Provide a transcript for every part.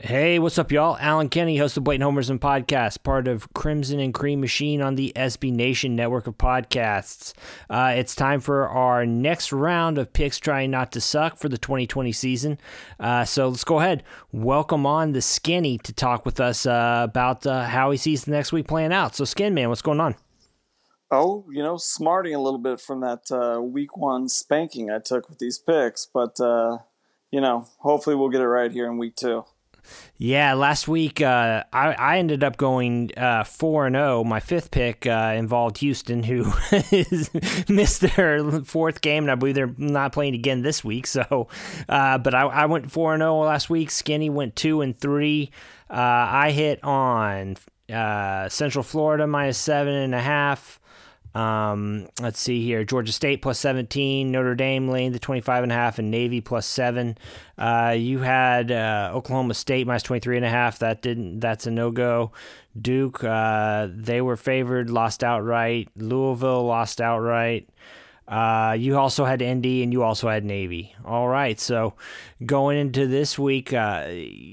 Hey, what's up, y'all? Alan Kenny, host of Blatant Homerism Podcast, part of Crimson and Cream Machine on the SB Nation network of podcasts. Uh, it's time for our next round of picks trying not to suck for the 2020 season. Uh, so let's go ahead. Welcome on the Skinny to talk with us uh, about uh, how he sees the next week playing out. So, Skin Man, what's going on? Oh, you know, smarting a little bit from that uh, week one spanking I took with these picks, but, uh, you know, hopefully we'll get it right here in week two. Yeah, last week uh, I, I ended up going uh, four and zero. My fifth pick uh, involved Houston, who missed their fourth game, and I believe they're not playing again this week. So, uh, but I, I went four and zero last week. Skinny went two and three. Uh, I hit on uh, Central Florida minus seven and a half. Um, let's see here. Georgia State plus 17, Notre Dame laying the 25 and a half, and Navy plus seven. Uh, you had uh, Oklahoma State minus 23 and a half. That didn't. That's a no go. Duke, uh, they were favored, lost outright. Louisville lost outright. Uh, you also had Indy and you also had Navy. All right, so going into this week, uh,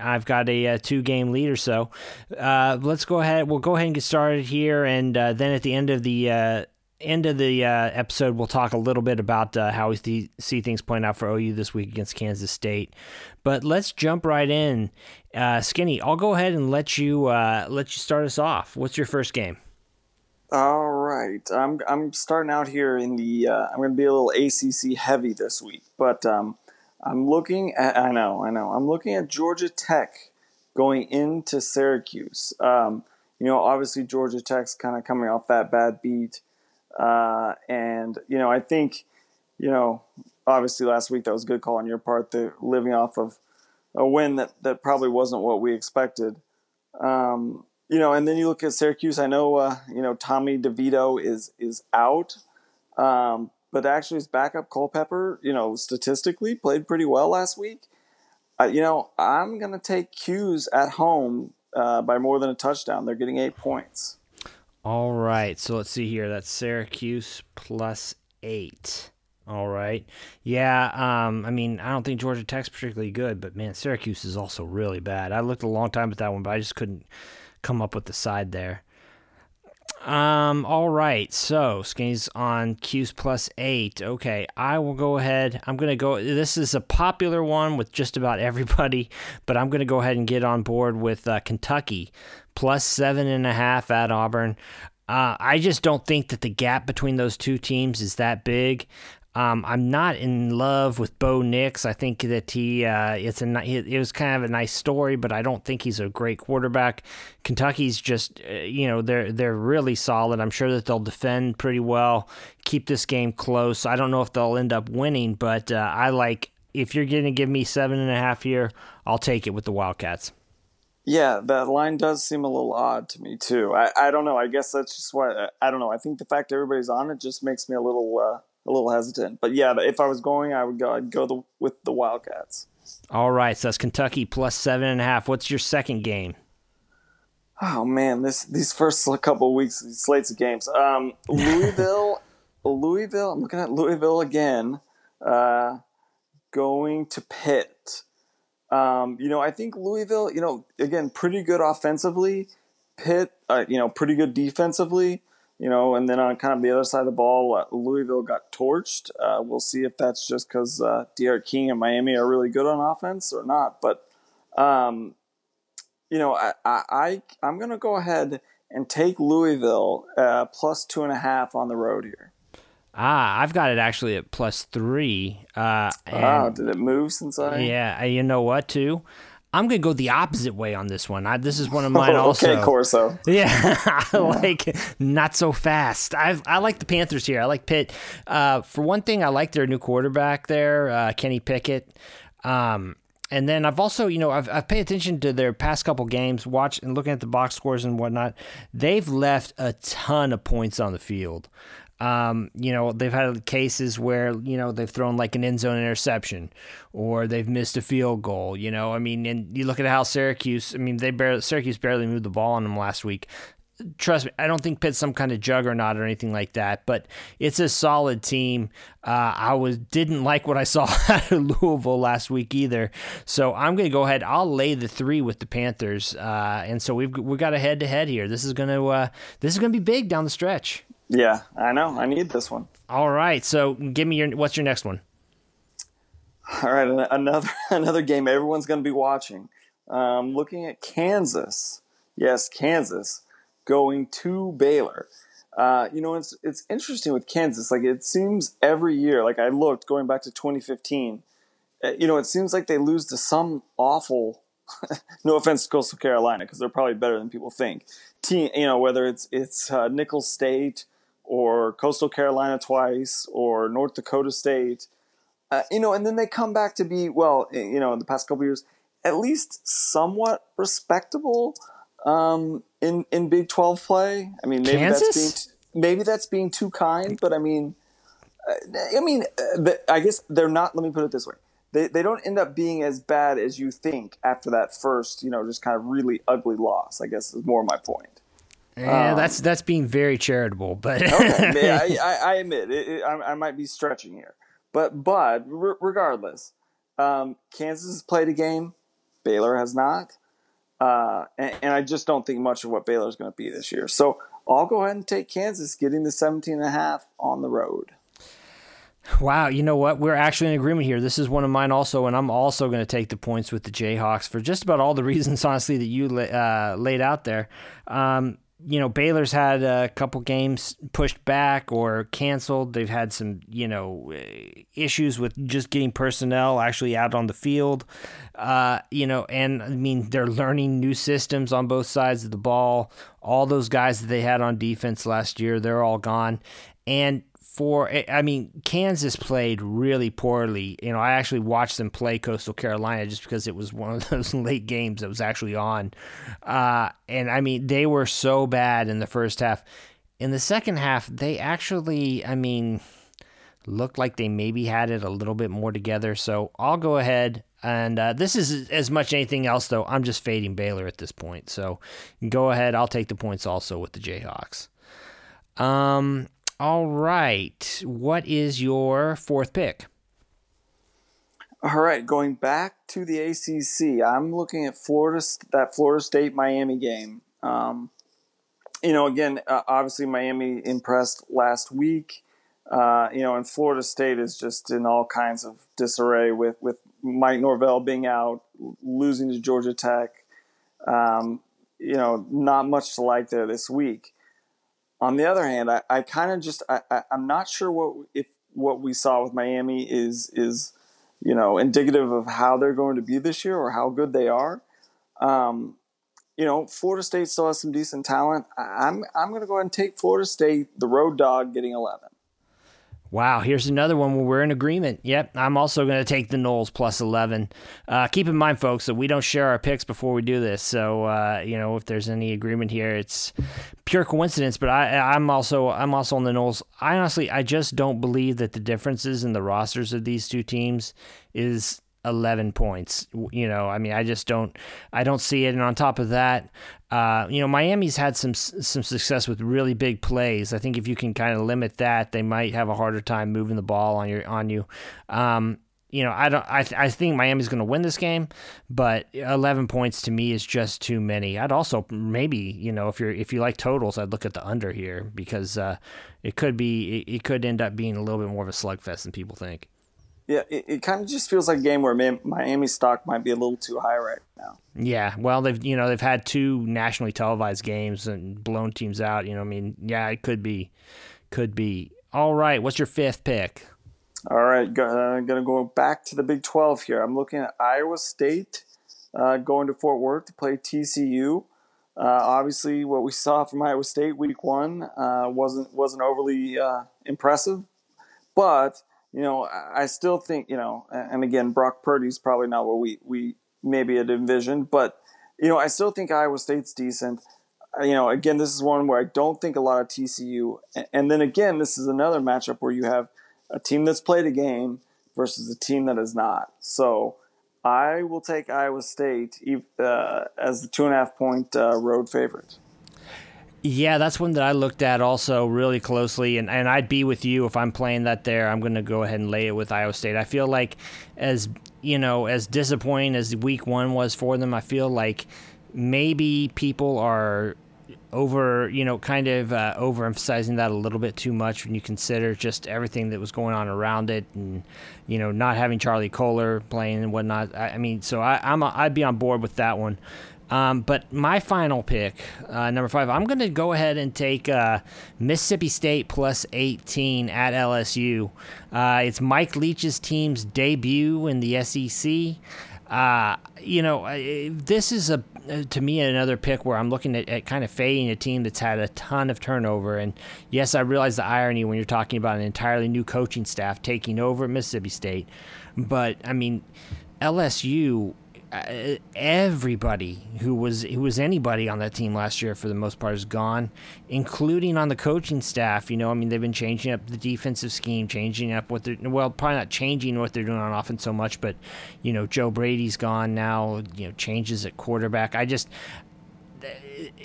I've got a, a, two game lead or so. Uh, let's go ahead. We'll go ahead and get started here, and uh, then at the end of the uh, end of the uh, episode, we'll talk a little bit about how we see, see things playing out for OU this week against Kansas State. But let's jump right in. Skinny, I'll go ahead and let you let you start us off. What's your first game? All right, I'm I'm starting out here in the. Uh, I'm going to be a little ACC heavy this week, but um, I'm looking at. I know, I know. I'm looking at Georgia Tech going into Syracuse. Um, you know, obviously Georgia Tech's kind of coming off that bad beat, uh, and you know, I think, you know, obviously last week that was a good call on your part. The living off of a win that that probably wasn't what we expected. Um, you know, and then you look at Syracuse. I know, uh, you know, Tommy DeVito is is out, um, but actually his backup Culpepper, you know, statistically played pretty well last week. Uh, you know, I'm gonna take take 'Cuse at home uh, by more than a touchdown. They're getting eight points. All right, so let's see here. That's Syracuse plus eight. All right. Yeah, um, I mean, I don't think Georgia Tech's particularly good, but man, Syracuse is also really bad. I looked a long time at that one, but I just couldn't come up with the side there. Um, all right, so Skinny's 'Cuse eight. Okay, I will go ahead. I'm gonna go. This is a popular one with just about everybody, but I'm gonna go ahead and get on board with uh, Kentucky plus seven and a half at Auburn. Uh, I just don't think that the gap between those two teams is that big. Um, I'm not in love with Bo Nix. I think that he uh, it's a it was kind of a nice story, but I don't think he's a great quarterback. Kentucky's just uh, you know they're they're really solid. I'm sure that they'll defend pretty well, keep this game close. I don't know if they'll end up winning, but uh, I like if you're going to give me seven and a half here, I'll take it with the Wildcats. Yeah, that line does seem a little odd to me too. I, I don't know. I guess that's just why I don't know. I think the fact everybody's on it just makes me a little uh, a little hesitant. But yeah, if I was going, I would go. I'd go the, with the Wildcats. All right, so that's Kentucky plus seven and a half. What's your second game? Oh man, this these first couple weeks, these slates of games. Um, Louisville, Louisville. I'm looking at Louisville again. Uh, going to Pitt. Um, you know, I think Louisville. You know, again, pretty good offensively. Pitt, uh, you know, pretty good defensively you know, and then on kind of the other side of the ball, uh, Louisville got torched. Uh, we'll see if that's just because uh, D'Eriq King and Miami are really good on offense or not. But, um, you know, I, I, I am going to go ahead and take Louisville uh, plus two and a half on the road here. Ah, I've got it actually at plus three. Uh, ah, did it move since I? Yeah, you know what, too. I'm gonna go the opposite way on this one. I, this is one of mine oh, also. okay, Corso. Yeah, I like not so fast. I I like the Panthers here. I like Pitt. Uh, for one thing, I like their new quarterback there, uh, Kenny Pickett. Um, and then I've also, you know, I've, I've paid attention to their past couple games, watch and looking at the box scores and whatnot. They've left a ton of points on the field. Um, you know, they've had cases where, you know, they've thrown like an end zone interception or they've missed a field goal, you know. I mean, and you look at how Syracuse, I mean, they barely Syracuse barely moved the ball on them last week. trust me, I don't think Pitt's some kind of juggernaut or anything like that, but it's a solid team. Uh, I was didn't like what I saw out of Louisville last week either, so I'm going to go ahead. I'll lay the three with the Panthers, uh, and so we've we got a head to head here. This is going to uh, this is going to be big down the stretch. Yeah, I know. I need this one. All right, so give me your what's your next one? All right, another another game everyone's going to be watching. Um, looking at Kansas. Yes, Kansas going to Baylor. Uh, you know, it's it's interesting with Kansas. Like it seems every year. Like I looked going back to 2015. Uh, you know, it seems like they lose to some awful. no offense to Coastal Carolina, because they're probably better than people think. Team, you know, whether it's it's uh, Nicholls State or Coastal Carolina twice or North Dakota State. Uh, you know, and then they come back to be well, you know, in the past couple years, at least somewhat respectable um, in in Big Twelve play. I mean, maybe Kansas? that's being maybe that's being too kind, but I mean, uh, I mean, uh, I guess they're not. Let me put it this way: they they don't end up being as bad as you think after that first, you know, just kind of really ugly loss. I guess is more my point. Yeah, um, that's that's being very charitable, but okay, I, I, I, admit it, it, I, I, might be stretching here, but but regardless, um, Kansas has played a game, Baylor has not. Uh, and, and, I just don't think much of what Baylor is going to be this year. So I'll go ahead and take Kansas getting the 17 and a half on the road. Wow, you know what? We're actually in agreement here. This is one of mine also, and I'm also going to take the points with the Jayhawks for just about all the reasons, honestly, that you uh, laid out there. Um, you know, Baylor's had a couple games pushed back or canceled. They've had some, you know, issues with just getting personnel actually out on the field. Uh, you know, and I mean, they're learning new systems on both sides of the ball. All those guys that they had on defense last year, they're all gone. And for I mean Kansas played really poorly. You know, I actually watched them play Coastal Carolina just because it was one of those late games that was actually on. Uh, and I mean, they were so bad in the first half. In the second half, they actually, I mean, looked like they maybe had it a little bit more together. So I'll go ahead. And uh, this is as much anything else, though. I'm just fading Baylor at this point. So go ahead. I'll take the points also with the Jayhawks. Um, all right. What is your fourth pick? All right, going back to the ACC, I'm looking at Florida that Florida State Miami game. Um, you know, again, uh, obviously Miami impressed last week. Uh, you know, and Florida State is just in all kinds of disarray with with Mike Norvell being out, losing to Georgia Tech. Um, you know, not much to like there this week. On the other hand, I, I kind of just I, I, am not sure what if what we saw with Miami is is you know indicative of how they're going to be this year or how good they are. Um, you know, Florida State still has some decent talent. I'm I'm going to go ahead and take Florida State, the road dog, getting 11. Wow, here's another one where we're in agreement. Yep, I'm also going to take the Noles plus 11. Uh, keep in mind, folks, that we don't share our picks before we do this. So, uh, you know, if there's any agreement here, it's pure coincidence. But I, I'm also I'm also on the Noles. I honestly, I just don't believe that the differences in the rosters of these two teams is 11 points. You know, I mean, I just don't, I don't see it. And on top of that, uh, you know, Miami's had some some success with really big plays. I think if you can kind of limit that, they might have a harder time moving the ball on your on you. Um, you know, I don't. I, th- I think Miami's going to win this game, but 11 points to me is just too many. I'd also maybe, you know, if you're if you like totals, I'd look at the under here because uh, it could be it, it could end up being a little bit more of a slugfest than people think. Yeah, it, it kind of just feels like a game where Miami stock might be a little too high right now. Yeah, well, they've you know they've had two nationally televised games and blown teams out. You know, I mean, yeah, it could be, could be. All right, what's your fifth pick? All right, go, uh, going to go back to the Big Twelve here. I'm looking at Iowa State uh, going to Fort Worth to play TCU. Uh, obviously, what we saw from Iowa State week one uh, wasn't wasn't overly uh, impressive, but you know, I still think, you know, and again, Brock Purdy's probably not what we, we maybe had envisioned, but, you know, I still think Iowa State's decent. Uh, you know, again, this is one where I don't think a lot of TCU. And then again, this is another matchup where you have a team that's played a game versus a team that has not. So I will take Iowa State uh, as the two and a half point uh, road favorite. Yeah, that's one that I looked at also really closely, and, and I'd be with you if I'm playing that there. I'm going to go ahead and lay it with Iowa State. I feel like, as you know, as disappointing as Week One was for them, I feel like maybe people are over, you know, kind of uh, overemphasizing that a little bit too much when you consider just everything that was going on around it, and you know, not having Charlie Kolar playing and whatnot. I, I mean, so I, I'm a, I'd be on board with that one. Um, but my final pick, uh, number five, I'm going to go ahead and take uh, Mississippi State plus 18 at LSU. Uh, it's Mike Leach's team's debut in the SEC. Uh, you know, this is a to me another pick where I'm looking at, at, kind of fading a team that's had a ton of turnover. And yes, I realize the irony when you're talking about an entirely new coaching staff taking over Mississippi State, but I mean, LSU Uh, everybody who was who was anybody on that team last year for the most part is gone, including on the coaching staff. You know, I mean, they've been changing up the defensive scheme, changing up what they're well, probably not changing what they're doing on offense so much, but you know, Joe Brady's gone now. You know, changes at quarterback. I just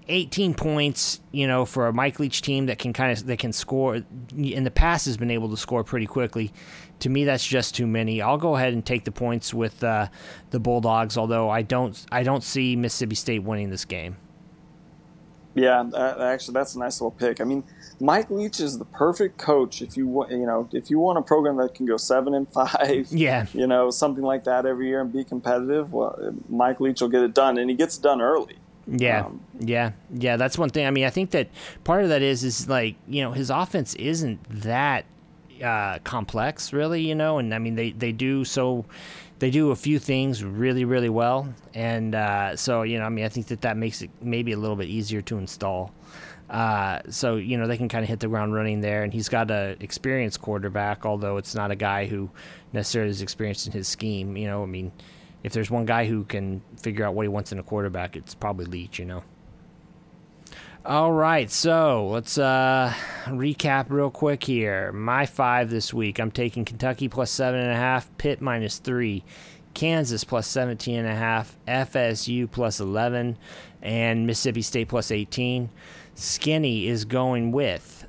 18 points, you know, for a Mike Leach team that can kind of that can score in the past has been able to score pretty quickly. To me, that's just too many. I'll go ahead and take the points with uh, the Bulldogs, although I don't I don't see Mississippi State winning this game. Yeah, actually, that's a nice little pick. I mean, Mike Leach is the perfect coach if you want, you know, if you want a program that can go seven and five, yeah, you know, something like that every year and be competitive. Well, Mike Leach will get it done, and he gets it done early. Yeah, um, yeah, yeah. That's one thing. I mean, I think that part of that is is like you know his offense isn't that uh, complex, really. You know, and I mean they they do so they do a few things really really well, and uh, so you know I mean I think that that makes it maybe a little bit easier to install. Uh, so you know they can kind of hit the ground running there, and he's got a experienced quarterback, although it's not a guy who necessarily is experienced in his scheme. You know, I mean if there's one guy who can figure out what he wants in a quarterback, it's probably Leach, you know. All right, so let's uh, recap real quick here. My five this week, I'm taking Kentucky plus seven and a half, Pitt minus three, Kansas plus 17 and a half, FSU plus 11, and Mississippi State plus 18. Skinny is going with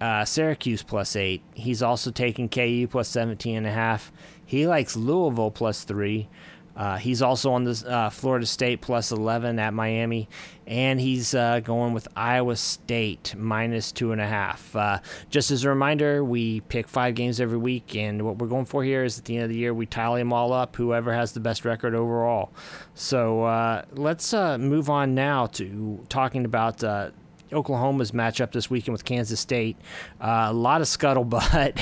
uh, Syracuse plus eight. He's also taking KU plus 17 and a half. He likes Louisville plus three. Uh, he's also on the uh, Florida State plus 11 at Miami, and he's uh, going with Iowa State minus two and a half. Uh, just as a reminder, we pick five games every week, and what we're going for here is at the end of the year, we tally them all up, whoever has the best record overall. So uh, let's uh, move on now to talking about Oklahoma's matchup this weekend with Kansas State. Uh, a lot of scuttlebutt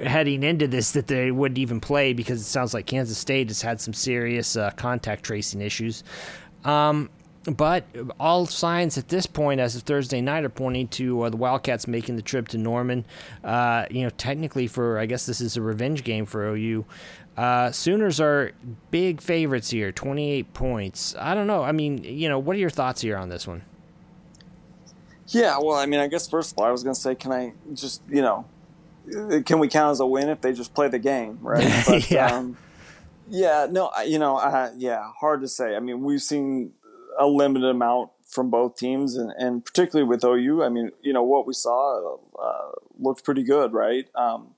heading into this that they wouldn't even play because it sounds like Kansas State has had some serious uh, contact tracing issues. Um, but all signs at this point, as of Thursday night, are pointing to uh, the Wildcats making the trip to Norman. Uh, you know, technically, for I guess this is a revenge game for OU. Uh, Sooners are big favorites here, 28 points. I don't know. I mean, you know, what are your thoughts here on this one? Yeah, well, I mean, I guess first of all, I was going to say, can I just, you know, can we count as a win if they just play the game, right? But, yeah. Um, yeah, no, you know, uh, yeah, hard to say. I mean, we've seen a limited amount from both teams, and, and particularly with OU. I mean, you know, what we saw uh, looked pretty good, right? Um,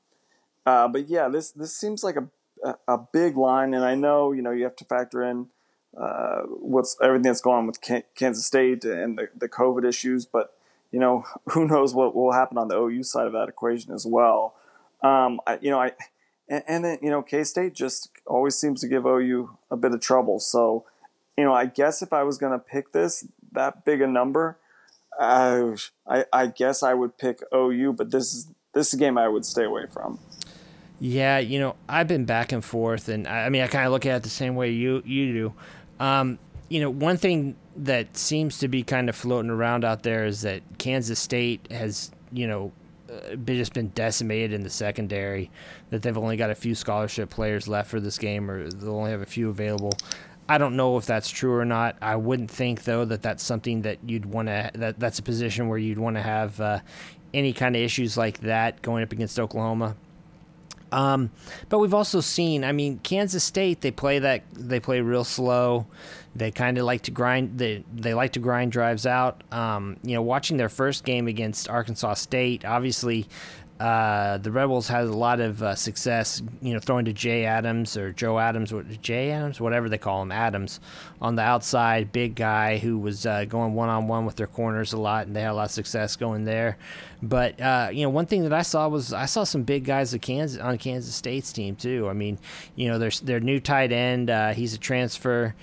uh, but yeah, this this seems like a a big line, and I know you know you have to factor in uh, what's everything that's going on with Kansas State and the, the COVID issues, but you know, who knows what will happen on the OU side of that equation as well. Um, I, you know, I and, and then you know, K State just always seems to give OU a bit of trouble. So, you know, I guess if I was going to pick this that big a number, uh, I, I guess I would pick OU. But this is this is a game I would stay away from. Yeah, you know, I've been back and forth, and I mean, I kind of look at it the same way you you do. Um, you know, one thing that seems to be kind of floating around out there is that Kansas State has, you know, uh, just been decimated in the secondary. That they've only got a few scholarship players left for this game, or they'll only have a few available. I don't know if that's true or not. I wouldn't think though that that's something that you'd want to. That that's a position where you'd want to have uh, any kind of issues like that going up against Oklahoma. Um, but we've also seen, I mean, Kansas State. They play that. They play real slow. They kind of like to grind. They they like to grind drives out. Um, you know, watching their first game against Arkansas State, obviously uh, the Rebels had a lot of uh, success, you know, throwing to Jay Adams or Joe Adams, Jay Adams, whatever they call him, Adams, on the outside, big guy who was uh, going one on one with their corners a lot, and they had a lot of success going there. But uh, you know, one thing that I saw was I saw some big guys Kansas on Kansas State's team too. I mean, you know, there's their new tight end. Uh, he's a transfer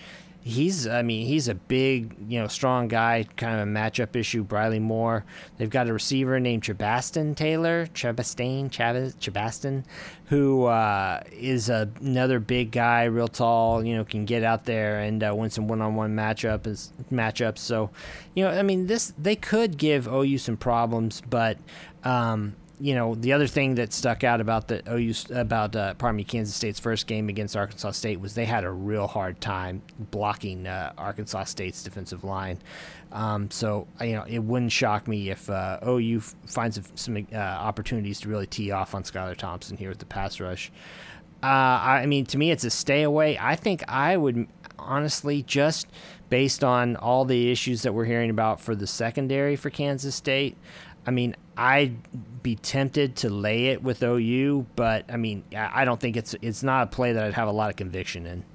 he's I mean he's a big you know strong guy kind of a matchup issue Briley Moore. They've got a receiver named Chabastin Taylor Chabastain Chabastin who uh, is a, another big guy real tall you know can get out there and uh, win some one-on-one matchup is matchups. So you know I mean this they could give OU some problems but um, you know, the other thing that stuck out about the OU about uh, pardon me, Kansas State's first game against Arkansas State was they had a real hard time blocking uh, Arkansas State's defensive line. Um, so you know, it wouldn't shock me if uh, OU finds some uh, opportunities to really tee off on Skylar Thompson here with the pass rush. Uh, I mean, to me, it's a stay away. I think I would honestly just based on all the issues that we're hearing about for the secondary for Kansas State. I mean, I'd be tempted to lay it with OU, but I mean, I don't think it's it's not a play that I'd have a lot of conviction in.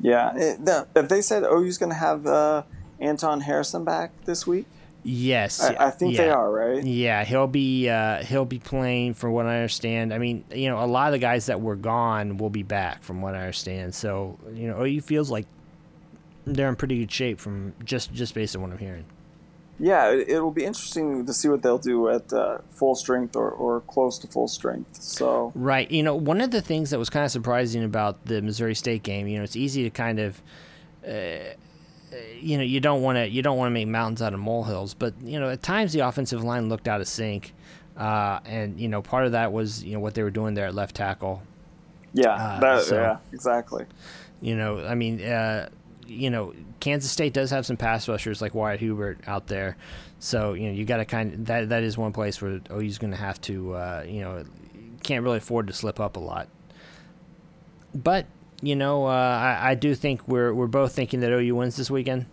Yeah, it, the, if they said OU's going to have uh, Anton Harrison back this week, yes, I, I think yeah. they are right. Yeah, he'll be uh, he'll be playing, from what I understand. I mean, you know, a lot of the guys that were gone will be back, from what I understand. So, you know, OU feels like they're in pretty good shape from just just based on what I'm hearing yeah, it, will be interesting to see what they'll do at uh, full strength or, or close to full strength. So right, you know, one of the things that was kind of surprising about the Missouri State game, you know, it's easy to kind of. Uh, you know, you don't want to you don't want to make mountains out of molehills, but you know, at times the offensive line looked out of sync, uh, and you know, part of that was you know what they were doing there at left tackle. Yeah, uh, that, so, yeah, exactly. You know, I mean, uh, you know, Kansas State does have some pass rushers like Wyatt Hubert out there, so you know you got to kind of that that is one place where OU's going to have to uh, you know can't really afford to slip up a lot. But you know, uh, I, I do think we're we're both thinking that OU wins this weekend.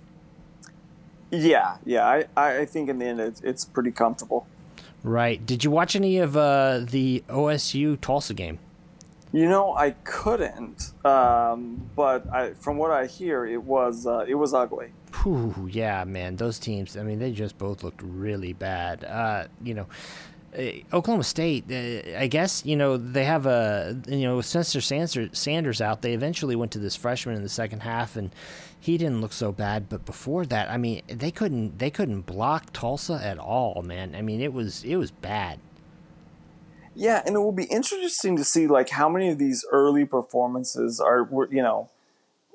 Yeah, yeah, I, I think in the end it's, it's pretty comfortable. Right. Did you watch any of uh, the OSU Tulsa game? You know, I couldn't, um, but I, from what I hear, it was uh, it was ugly. Whew, yeah, man, those teams. I mean, they just both looked really bad. Uh, you know, uh, Oklahoma State. Uh, I guess you know they have a you know Spencer Sanders out. They eventually went to this freshman in the second half, and he didn't look so bad. But before that, I mean, they couldn't they couldn't block Tulsa at all, man. I mean, it was it was bad. Yeah, and it will be interesting to see like how many of these early performances are you know,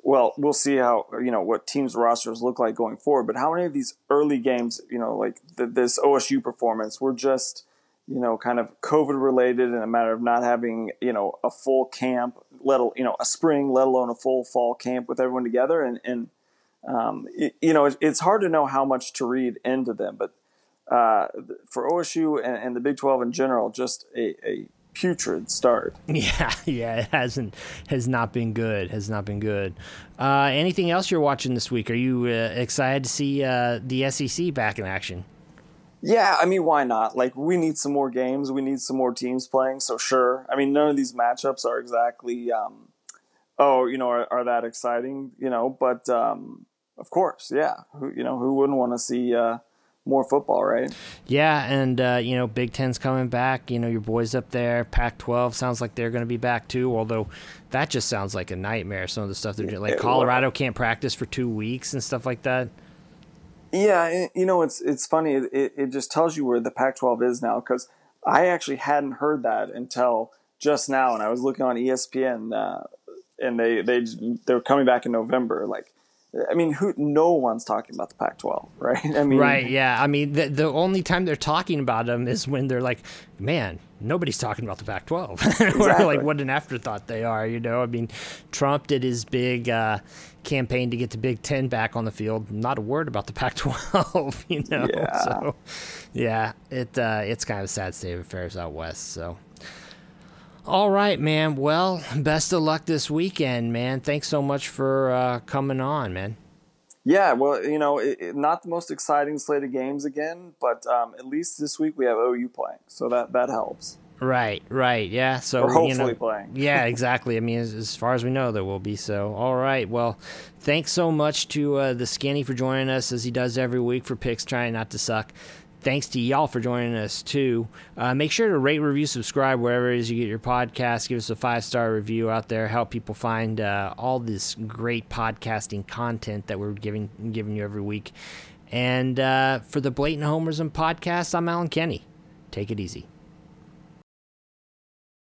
well, we'll see how you know what teams rosters look like going forward. But how many of these early games, you know, like the, this OSU performance, were just you know kind of COVID related in a matter of not having you know a full camp, let you know a spring, let alone a full fall camp with everyone together, and and um, it, you know it's hard to know how much to read into them, but uh, for OSU and, and, the Big 12 in general, just a, a, putrid start. Yeah, yeah, it hasn't has not been good. Has not been good. Uh, anything else you're watching this week? Are you uh, excited to see uh, the SEC back in action? Yeah, I mean, why not? Like, we need some more games. We need some more teams playing. So sure. I mean, none of these matchups are exactly, um, oh, you know, are, are, that exciting? You know, but um, of course, yeah. Who you know who wouldn't want to see uh, more football, right? Yeah, and uh, you know, Big Ten's coming back. You know, your boys up there. Pac-12 sounds like they're going to be back too. Although that just sounds like a nightmare. Some of the stuff they're doing, like Colorado can't practice for two weeks and stuff like that. Yeah, you know, it's it's funny. It it just tells you where the Pac-12 is now because I actually hadn't heard that until just now, and I was looking on ESPN, uh, and they they they're coming back in November. Like I mean, who? No one's talking about the Pac-12, right? I mean, right? Yeah. I mean, the the only time they're talking about them is when they're like, "Man, nobody's talking about the Pac-12." Exactly. like, what an afterthought they are. You know, I mean, Trump did his big uh, campaign to get the Big Ten back on the field. Not a word about the Pac-12. You know. Yeah. So, yeah, it uh, it's kind of a sad state of affairs out west. So. All right, man. Well, best of luck this weekend, man. Thanks so much for uh, coming on, man. Yeah, well, you know, it, it, not the most exciting slate of games again, but um, at least this week we have OU playing, so that that helps. Right, right, yeah. So or hopefully you know, playing. yeah, exactly. I mean, as, as, far as we know, there will be. So, all right. Well, thanks so much to uh, the Skinny for joining us as he does every week for picks, trying not to suck thanks to y'all for joining us too. Uh, make sure to rate, review, subscribe wherever it is you get your podcast. Give us a five star review out there. Help people find uh, all this great podcasting content that we're giving giving you every week. And uh, for the Blatant Homerism podcast, I'm Alan Kenny. Take it easy.